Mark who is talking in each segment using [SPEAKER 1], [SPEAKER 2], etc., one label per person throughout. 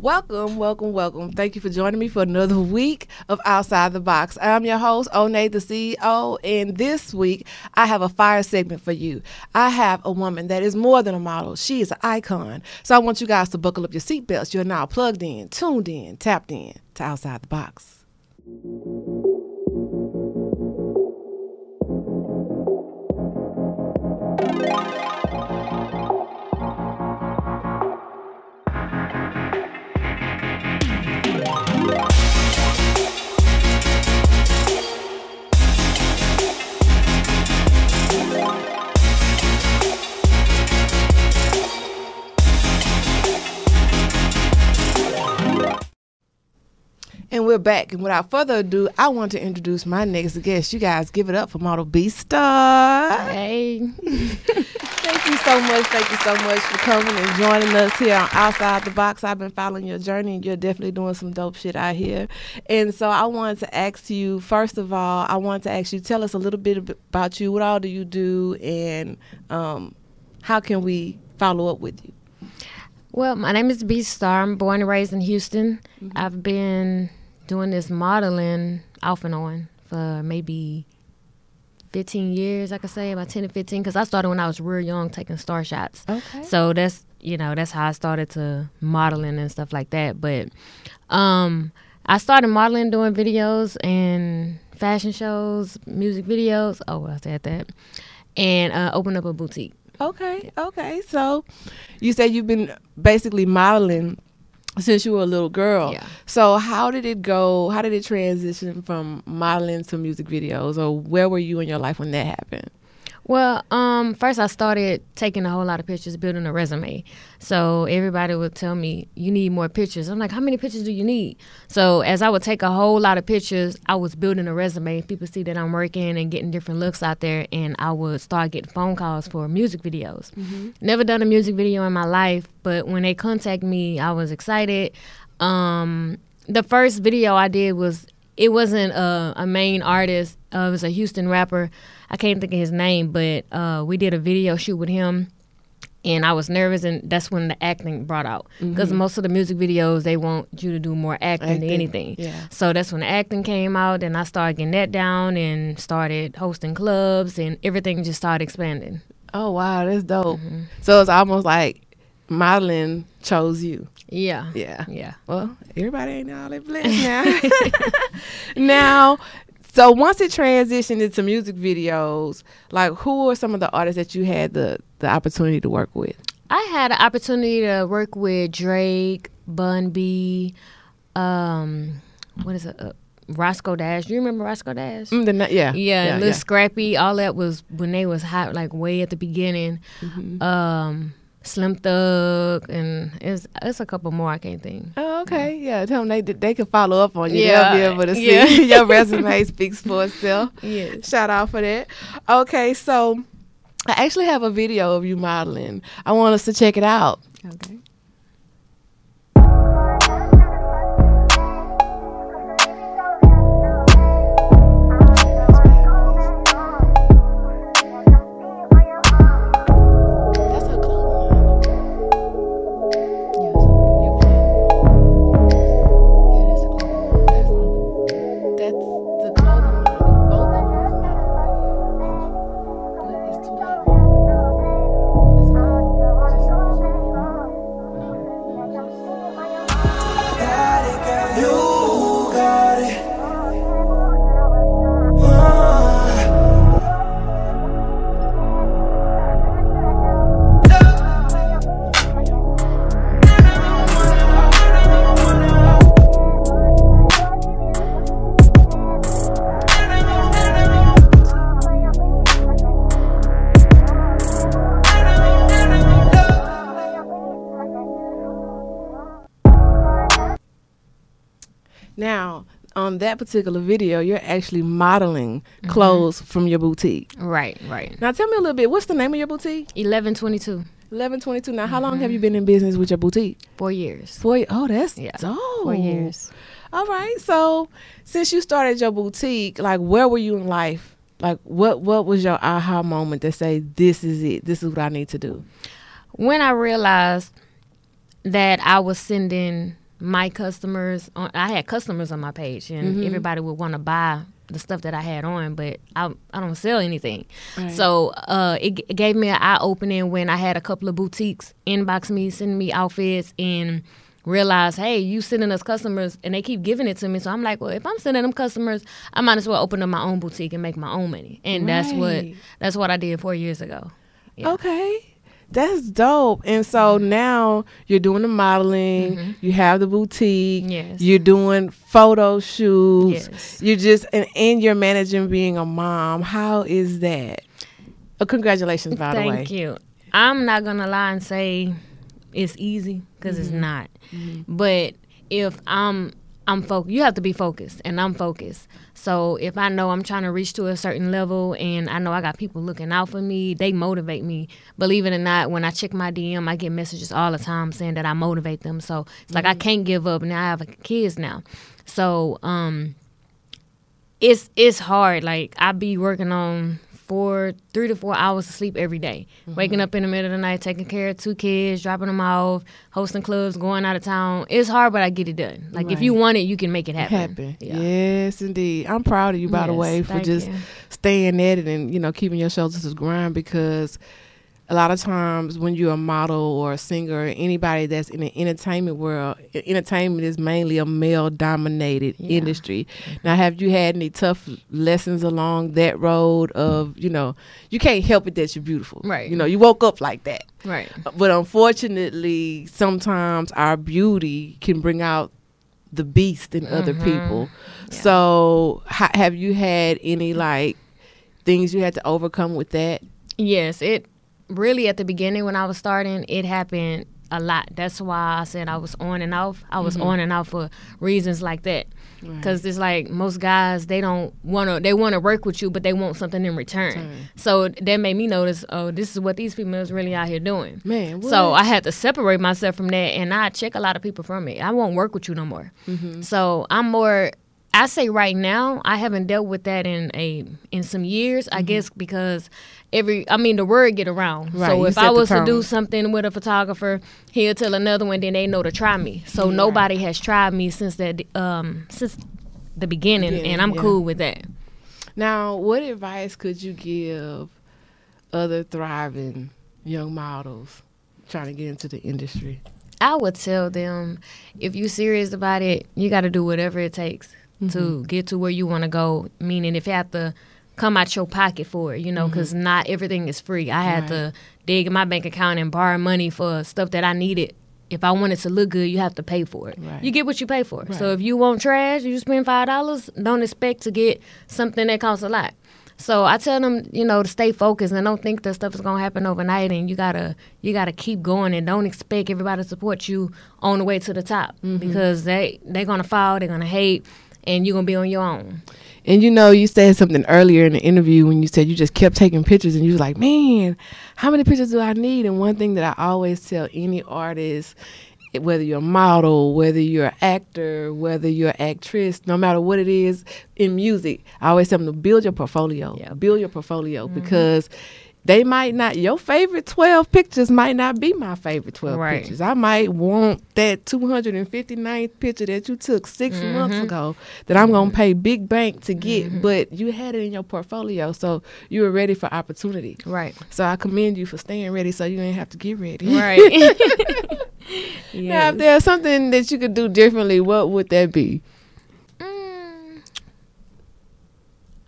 [SPEAKER 1] Welcome, welcome, welcome. Thank you for joining me for another week of Outside the Box. I'm your host, Onay, the CEO, and this week I have a fire segment for you. I have a woman that is more than a model. She is an icon. So I want you guys to buckle up your seatbelts. You're now plugged in, tuned in, tapped in to Outside the Box. Back. And without further ado, I want to introduce my next guest. You guys give it up for Model B Star.
[SPEAKER 2] Hey.
[SPEAKER 1] Thank you so much. Thank you so much for coming and joining us here on Outside the Box. I've been following your journey and you're definitely doing some dope shit out here. And so I wanted to ask you, first of all, I wanted to ask you, tell us a little bit about you. What all do you do? And um, how can we follow up with you?
[SPEAKER 2] Well, my name is B Star. I'm born and raised in Houston. Mm-hmm. I've been doing this modeling off and on for maybe 15 years, I could say, about 10 to 15, because I started when I was real young taking star shots.
[SPEAKER 1] Okay.
[SPEAKER 2] So that's, you know, that's how I started to modeling and stuff like that. But um, I started modeling, doing videos and fashion shows, music videos. Oh, I said that. And uh, opened up a boutique.
[SPEAKER 1] Okay, okay. So you said you've been basically modeling since you were a little girl.
[SPEAKER 2] Yeah.
[SPEAKER 1] So how did it go? How did it transition from modeling to music videos or where were you in your life when that happened?
[SPEAKER 2] Well, um, first I started taking a whole lot of pictures, building a resume. So everybody would tell me, "You need more pictures." I'm like, "How many pictures do you need?" So as I would take a whole lot of pictures, I was building a resume. People see that I'm working and getting different looks out there, and I would start getting phone calls for music videos. Mm-hmm. Never done a music video in my life, but when they contact me, I was excited. Um, the first video I did was it wasn't a, a main artist. Uh, it was a Houston rapper. I can't think of his name, but uh, we did a video shoot with him, and I was nervous, and that's when the acting brought out. Because mm-hmm. most of the music videos they want you to do more acting, acting, than anything.
[SPEAKER 1] Yeah.
[SPEAKER 2] So that's when the acting came out, and I started getting that down, and started hosting clubs, and everything just started expanding.
[SPEAKER 1] Oh wow, that's dope. Mm-hmm. So it's almost like modeling chose you.
[SPEAKER 2] Yeah.
[SPEAKER 1] Yeah.
[SPEAKER 2] Yeah.
[SPEAKER 1] Well, everybody ain't all that blessed now. now, so once it transitioned into music videos, like who are some of the artists that you had the the opportunity to work with?
[SPEAKER 2] I had an opportunity to work with Drake, Bun B, um, what is it? Uh, Roscoe Dash. Do you remember Roscoe Dash?
[SPEAKER 1] Mm, the, yeah,
[SPEAKER 2] yeah, yeah, Little yeah. Scrappy. All that was when they was hot, like way at the beginning. Mm-hmm. Um, Slim Thug, and it's it's a couple more I can't think.
[SPEAKER 1] Oh, okay, yeah. yeah. Tell them they they can follow up on you. Yeah. They'll be able to see yeah. your resume speaks for itself.
[SPEAKER 2] Yeah.
[SPEAKER 1] Shout out for that. Okay, so I actually have a video of you modeling. I want us to check it out.
[SPEAKER 2] Okay. On that particular video, you're actually modeling mm-hmm. clothes from your boutique. Right, right.
[SPEAKER 1] Now tell me a little bit. What's the name of your boutique?
[SPEAKER 2] Eleven twenty two.
[SPEAKER 1] Eleven twenty two. Now, mm-hmm. how long have you been in business with your boutique?
[SPEAKER 2] Four years.
[SPEAKER 1] Four. Oh, that's
[SPEAKER 2] yeah.
[SPEAKER 1] dope.
[SPEAKER 2] Four years.
[SPEAKER 1] All right. So, since you started your boutique, like, where were you in life? Like, what what was your aha moment to say this is it? This is what I need to do.
[SPEAKER 2] When I realized that I was sending my customers. On, I had customers on my page, and
[SPEAKER 1] Mhm.
[SPEAKER 2] everybody would want to buy the stuff that I had on, but I I don't sell anything.
[SPEAKER 1] Right.
[SPEAKER 2] So uh, it, it gave me an eye opening when I had a couple of boutiques inbox me, sending me outfits, and realize, hey, you sending us customers, and they keep giving it to me. So I'm like, well, if I'm sending them customers, I might as well open up my own boutique and make my own money. And that's what that's what I did four years ago. Yeah.
[SPEAKER 1] Okay. That's dope. And so now you're doing the modeling, you have the boutique,
[SPEAKER 2] Mm-hmm. Yes.
[SPEAKER 1] you're doing photo shoots.
[SPEAKER 2] Yes.
[SPEAKER 1] you're just and, and you're managing being a mom. How is that? Uh, congratulations, by the way.
[SPEAKER 2] Thank you. I'm not gonna lie and say it's easy because it's not. But if I'm I'm focused, you have to be focused, and I'm focused. So if I know I'm trying to reach to a certain level, and I know I got people looking out for me, they motivate me. Believe it or not, when I check my DM, I get messages all the time saying that I motivate them. So it's like I can't give up. Now I have kids now, so um it's it's hard. Like I be working on four, three to four hours of sleep every day. Mm-hmm. Waking up in the middle of the night, taking care of two kids, dropping them off, hosting clubs, going out of town. It's hard, but I get it done. Like if you want it, you can make it happen.
[SPEAKER 1] Happen.
[SPEAKER 2] Yeah.
[SPEAKER 1] Yes, indeed. I'm proud of you, by the way, for just
[SPEAKER 2] you.
[SPEAKER 1] staying at it and you know keeping your shoulders to the ground because a lot of times when you're a model or a singer or anybody that's in the entertainment world entertainment is mainly a male dominated
[SPEAKER 2] Yeah.
[SPEAKER 1] industry now have you had any tough lessons along that road of you know you can't help it that you're beautiful
[SPEAKER 2] Right.
[SPEAKER 1] you know you woke up like that
[SPEAKER 2] Right.
[SPEAKER 1] but unfortunately sometimes our beauty can bring out the beast in other
[SPEAKER 2] Mhm.
[SPEAKER 1] people
[SPEAKER 2] Yeah.
[SPEAKER 1] so ha- have you had any like things you had to overcome with that
[SPEAKER 2] Yes, it really at the beginning when I was starting, it happened a lot. That's why I said I was on and off. I was on and off for reasons like that. Because it's like most guys, they don't want to. They want to work with you, but they want something in return. So that made me notice. Oh, this is what these people is really out here doing.
[SPEAKER 1] man
[SPEAKER 2] So? I had to separate myself from that, and I check a lot of people from it. I won't work with you no more.
[SPEAKER 1] Mm-hmm.
[SPEAKER 2] So I'm more. I say right now, I haven't dealt with that in a in some years.
[SPEAKER 1] Mm-hmm.
[SPEAKER 2] I guess because every, I mean, the word get around.
[SPEAKER 1] Right,
[SPEAKER 2] So
[SPEAKER 1] you
[SPEAKER 2] if I was to do something with a photographer, he'll tell another one, then they know to try me. So nobody has tried me since that um since the beginning,
[SPEAKER 1] Beginning,
[SPEAKER 2] and I'm
[SPEAKER 1] yeah.
[SPEAKER 2] cool with that.
[SPEAKER 1] now what advice could you give other thriving young models trying to get into the industry
[SPEAKER 2] I would tell them if you're serious about it, you got to do whatever it takes to mm-hmm. get to where you want to go. Meaning, if you have to come out your pocket for it, you know, because mm-hmm. not everything is free. I had
[SPEAKER 1] Right.
[SPEAKER 2] to dig in my bank account and borrow money for stuff that I needed. If I wanted to look good, you have to pay for it.
[SPEAKER 1] Right.
[SPEAKER 2] You get what you pay for. So if you want trash, you spend five dollars. Don't expect to get something that costs a lot. So I tell them, you know, to stay focused and don't think that stuff is gonna happen overnight. And you gotta, you gotta keep going and don't expect everybody to support you on the way to the top mm-hmm. because they they're gonna fall, they're gonna hate, and you're gonna be on your own.
[SPEAKER 1] And you know, you said something earlier in the interview when you said you just kept taking pictures and you was like, man, how many pictures do I need? And one thing that I always tell any artist, whether you're a model, whether you're an actor, whether you're an actress, no matter what it is in music, I always tell them to build your portfolio.
[SPEAKER 2] Yeah.
[SPEAKER 1] Build your portfolio mm-hmm. because they might not, your favorite 12 pictures might not be my favorite 12
[SPEAKER 2] Right.
[SPEAKER 1] pictures. I might want that 259th picture that you took 6 months ago that I'm going to pay big bank to get, but you had it in your portfolio. So you were ready for opportunity.
[SPEAKER 2] Right.
[SPEAKER 1] So I commend you for staying ready so you didn't have to get ready.
[SPEAKER 2] Right.
[SPEAKER 1] Now, if there's something that you could do differently, what would that be?
[SPEAKER 2] Mm,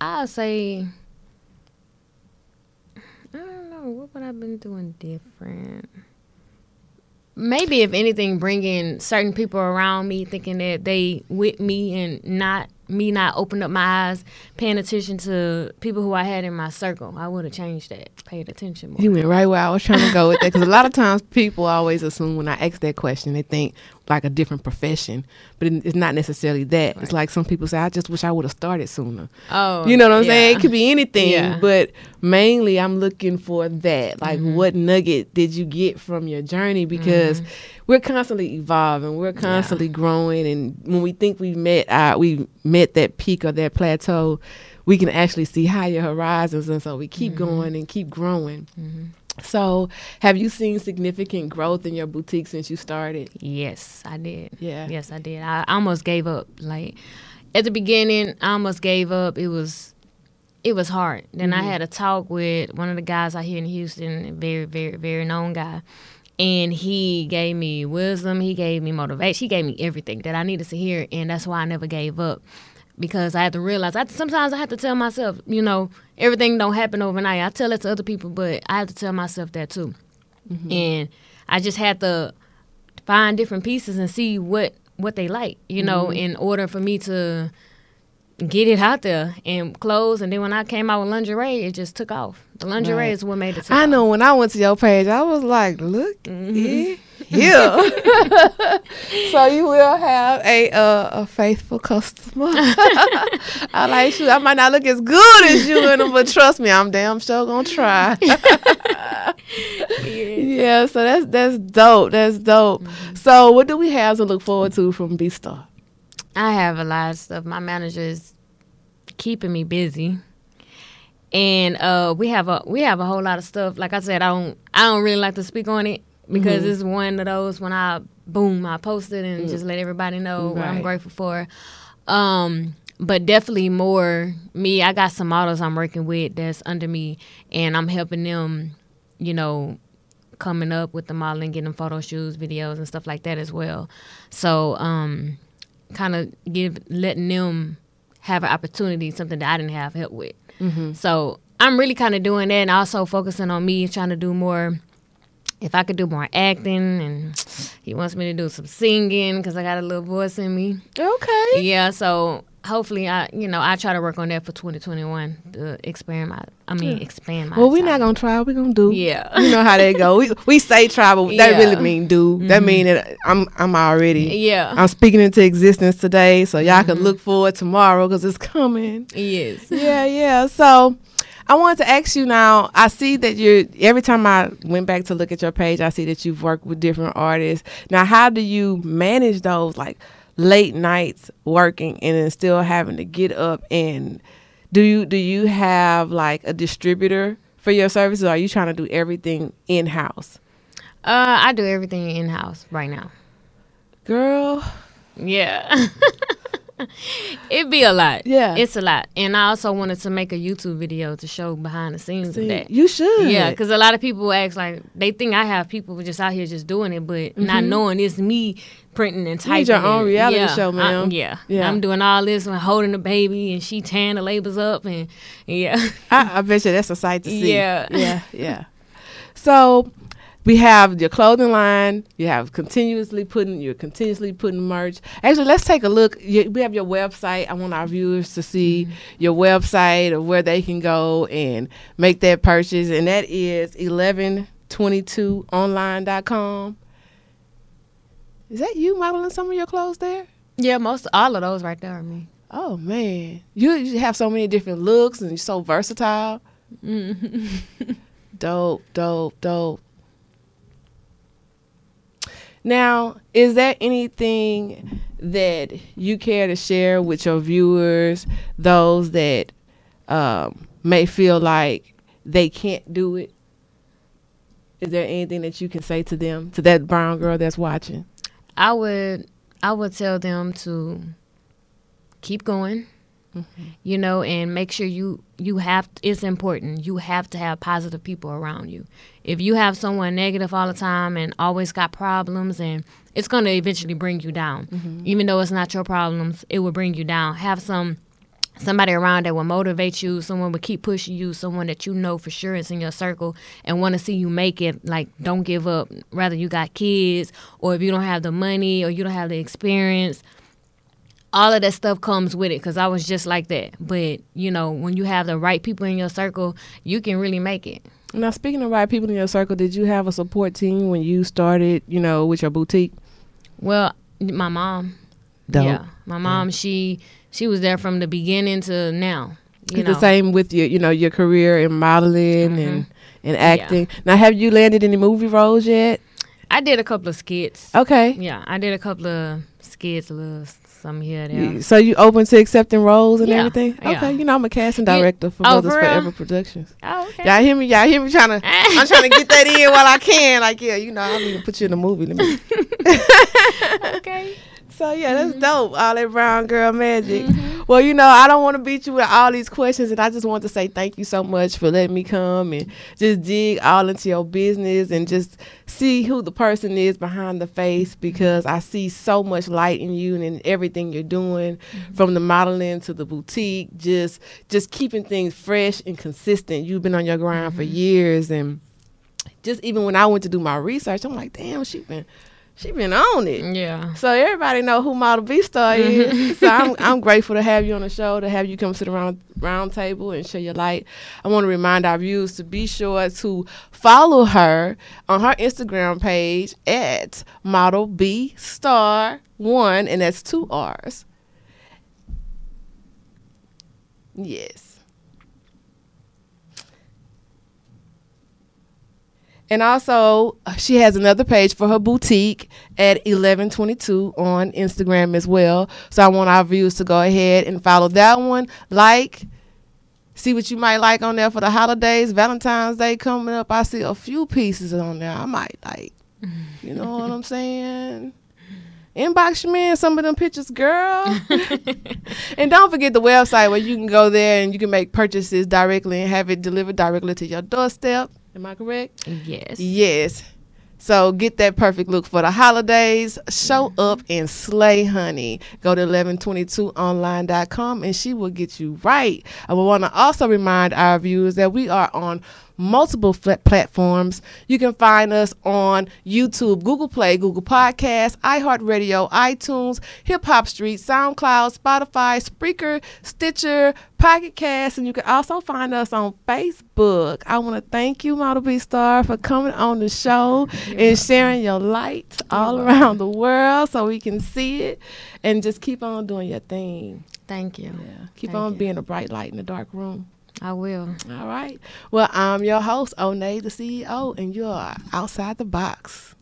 [SPEAKER 2] I'll say, I don't know, Oh, what would I have been doing different? Maybe if anything, bringing certain people around me, thinking that they with me and not me not open up my eyes, paying attention to people who I had in my circle. I would have changed that, paid attention more.
[SPEAKER 1] You went right where I was trying to go with that because a lot of times people always assume when I ask that question, they think like a different profession, but it's not necessarily that. It's like some people say, "I just wish I would have started sooner."
[SPEAKER 2] Oh,
[SPEAKER 1] You know what I'm saying? It could be anything,
[SPEAKER 2] Yeah.
[SPEAKER 1] but mainly I'm looking for that. Like,
[SPEAKER 2] Mm-hmm.
[SPEAKER 1] what nugget did you get from your journey? Because we're constantly evolving, we're constantly growing, and when we think we met, uh, we met that peak or that plateau, we can actually see higher horizons, and so we keep
[SPEAKER 2] Mm-hmm.
[SPEAKER 1] going and keep growing. So, have you seen significant growth in your boutique since you started?
[SPEAKER 2] Yes, I did.
[SPEAKER 1] Yeah.
[SPEAKER 2] Yes, I did. I almost gave up. Like at the beginning, I almost gave up. It was it was hard. Then I mm-hmm. had a talk with one of the guys out here in Houston, a very, very, very known guy. And he gave me wisdom, he gave me motivation, he gave me everything that I needed to hear, and that's why I never gave up. Because I had to realize, I sometimes I have to tell myself, you know, everything don't happen overnight. I tell it to other people, but I have to tell myself that too. Mm-hmm. And I just had to find different pieces and see what what they like, you know, mm-hmm. in order for me to get it out there and clothes. And then when I came out with lingerie, it just took off. The lingerie
[SPEAKER 1] Right.
[SPEAKER 2] is what made it.
[SPEAKER 1] I
[SPEAKER 2] off.
[SPEAKER 1] know when I went to your page, I was like, look
[SPEAKER 2] Mm-hmm.
[SPEAKER 1] yeah. so you will have a uh, a faithful customer. I like you. I might not look as good as you in them, but trust me, I'm damn sure gonna try. yeah, so that's that's dope. That's dope.
[SPEAKER 2] Mm-hmm.
[SPEAKER 1] So what do we have to look forward to from B Star?
[SPEAKER 2] I have a lot of stuff. My manager is keeping me busy. And uh, we have a we have a whole lot of stuff. Like I said, I don't I don't really like to speak on it because
[SPEAKER 1] Mm-hmm.
[SPEAKER 2] it's one of those when I boom I post it and just let everybody know what I'm grateful for. Um, but definitely more me. I got some models I'm working with that's under me, and I'm helping them. You know, coming up with the modeling, getting photo shoots, videos, and stuff like that as well. So, um, kind of give letting them have an opportunity, something that I didn't have help with. Mm-hmm. So I'm really kind of doing that, and also focusing on me, trying to do more. If I could do more acting, and he wants me to do some singing because I got a little voice in me.
[SPEAKER 1] Okay.
[SPEAKER 2] Yeah, so hopefully I, you know, I try to work on that for 2021 to expand my, I mean, expand my.
[SPEAKER 1] Well, we're not gonna try. We're gonna do.
[SPEAKER 2] Yeah.
[SPEAKER 1] You know how they go. We we say try, but that
[SPEAKER 2] Yeah. Mm-hmm.
[SPEAKER 1] really mean do. That mean that I'm I'm already.
[SPEAKER 2] Yeah.
[SPEAKER 1] I'm speaking into existence today, so y'all
[SPEAKER 2] Mm-hmm.
[SPEAKER 1] can look forward tomorrow because it's coming.
[SPEAKER 2] yes.
[SPEAKER 1] yeah, yeah. So I wanted to ask you now. I see that you're every time I went back to look at your page, I see that you've worked with different artists. Now, how do you manage those like late nights working and then still having to get up and do you do you have like a distributor for your services? Or are you trying to do everything in house?
[SPEAKER 2] Uh, I do everything in house right now.
[SPEAKER 1] Girl,
[SPEAKER 2] Yeah. It'd be a lot.
[SPEAKER 1] Yeah.
[SPEAKER 2] It's a lot. And I also wanted to make a YouTube video to show behind the scenes
[SPEAKER 1] see,
[SPEAKER 2] of that.
[SPEAKER 1] you should.
[SPEAKER 2] Yeah, because a lot of people ask, like, they think I have people just out here just doing it, but not knowing it's me printing and
[SPEAKER 1] Mm-hmm. You
[SPEAKER 2] typing.
[SPEAKER 1] need your own reality
[SPEAKER 2] yeah,
[SPEAKER 1] show, ma'am.
[SPEAKER 2] yeah.
[SPEAKER 1] Yeah.
[SPEAKER 2] I'm doing all this and holding the baby, and she tearing the labels up, and yeah.
[SPEAKER 1] I, I bet you that's a sight to see.
[SPEAKER 2] Yeah.
[SPEAKER 1] Yeah. Yeah. So we have your clothing line. You have continuously putting you're continuously putting merch. Actually, let's take a look. You, we have your website. I want our viewers to see
[SPEAKER 2] Mm-hmm.
[SPEAKER 1] your website of where they can go and make that purchase, and that is eleven twenty two online.com. Is that you modeling some of your clothes there?
[SPEAKER 2] yeah, most all of those right there are me.
[SPEAKER 1] Oh man, you, you have so many different looks and you're so versatile. Mm-hmm. dope, dope, dope. Now, is there anything that you care to share with your viewers, those that um, may feel like they can't do it? Is there anything that you can say to them, to that brown girl that's watching?
[SPEAKER 2] I would I would tell them to keep going. You know, and make sure you you have it's important. You have to have positive people around you. If you have someone negative all the time and always got problems and it's going to eventually bring you down. Mm-hmm. Even though it's not your problems, it will bring you down. Have some somebody around that will motivate you, someone will keep pushing you, someone that you know for sure is in your circle and want to see you make it. Like, don't give up. Rather, you got kids, or if you don't have the money, or you don't have the experience, all of that stuff comes with it. Because I was just like that. But you know, when you have the right people in your circle, you can really make it.
[SPEAKER 1] Now, speaking of right people in your circle, did you have a support team when you started, you know, with your boutique?
[SPEAKER 2] Well, my mom.
[SPEAKER 1] Dope.
[SPEAKER 2] Yeah, my mom. She she was there from the beginning to now. You
[SPEAKER 1] It's
[SPEAKER 2] know,
[SPEAKER 1] the same with your, you know, your career in modeling
[SPEAKER 2] Mm-hmm.
[SPEAKER 1] and and acting. Now, have you landed any movie roles yet?
[SPEAKER 2] I did a couple of skits.
[SPEAKER 1] Okay.
[SPEAKER 2] Yeah, I did a couple of skits, little some here there.
[SPEAKER 1] So you open to accepting roles and
[SPEAKER 2] Yeah,
[SPEAKER 1] everything?
[SPEAKER 2] yeah.
[SPEAKER 1] Okay, you know I'm a casting director for
[SPEAKER 2] oh,
[SPEAKER 1] Brothers
[SPEAKER 2] for?
[SPEAKER 1] Forever Productions.
[SPEAKER 2] Oh, okay.
[SPEAKER 1] Y'all hear me? Y'all hear me trying to? I'm trying to get that in while I can. Like, yeah, you know, I'll even put you in a movie. Let me.
[SPEAKER 2] okay.
[SPEAKER 1] So yeah, that's mm-hmm. dope. All that brown girl magic.
[SPEAKER 2] Mm-hmm.
[SPEAKER 1] Well, you know, I don't want to beat you with all these questions, and I just want to say thank you so much for letting me come and just dig all into your business and just see who the person is behind the face mm-hmm. because I see so much light in you and in everything you're doing, mm-hmm. from the modeling to the boutique, just just keeping things fresh and consistent. You've been on your grind for years, and just even when I went to do my research, I'm like, damn, she been she been on it.
[SPEAKER 2] Yeah.
[SPEAKER 1] So everybody know who Model B Star is. so I'm I'm grateful to have you on the show, to have you come sit around round table and share your light. I want to remind our viewers to be sure to follow her on her Instagram page at Model B Star One, and that's two R's. Yes. And also, uh, she has another page for her boutique at 1122 on Instagram as well. So I want our viewers to go ahead and follow that one. Like, see what you might like on there for the holidays. Valentine's Day coming up. I see a few pieces on there. I might like. You know what I'm saying? Inbox me man some of them pictures, girl. and don't forget the website where you can go there and you can make purchases directly and have it delivered directly to your doorstep. Am I correct?
[SPEAKER 2] Yes.
[SPEAKER 1] Yes. So get that perfect look for the holidays. Show mm-hmm. up and slay, honey. Go to 1122online.com and she will get you right. I want to also remind our viewers that we are on multiple flat platforms. You can find us on YouTube, Google Play, Google Podcasts, iHeartRadio, iTunes, Hip Hop Street, SoundCloud, Spotify, Spreaker, Stitcher, Pocket Cast, and you can also find us on Facebook. I want to thank you, Model B Star, for coming on the show and sharing your light all around the world so we can see it and just keep on doing your thing.
[SPEAKER 2] Thank you.
[SPEAKER 1] Yeah. Keep
[SPEAKER 2] Thank
[SPEAKER 1] on
[SPEAKER 2] you.
[SPEAKER 1] being a bright light in the dark room.
[SPEAKER 2] I will.
[SPEAKER 1] All right. Well, I'm your host, Onay, the CEO, and you're outside the box.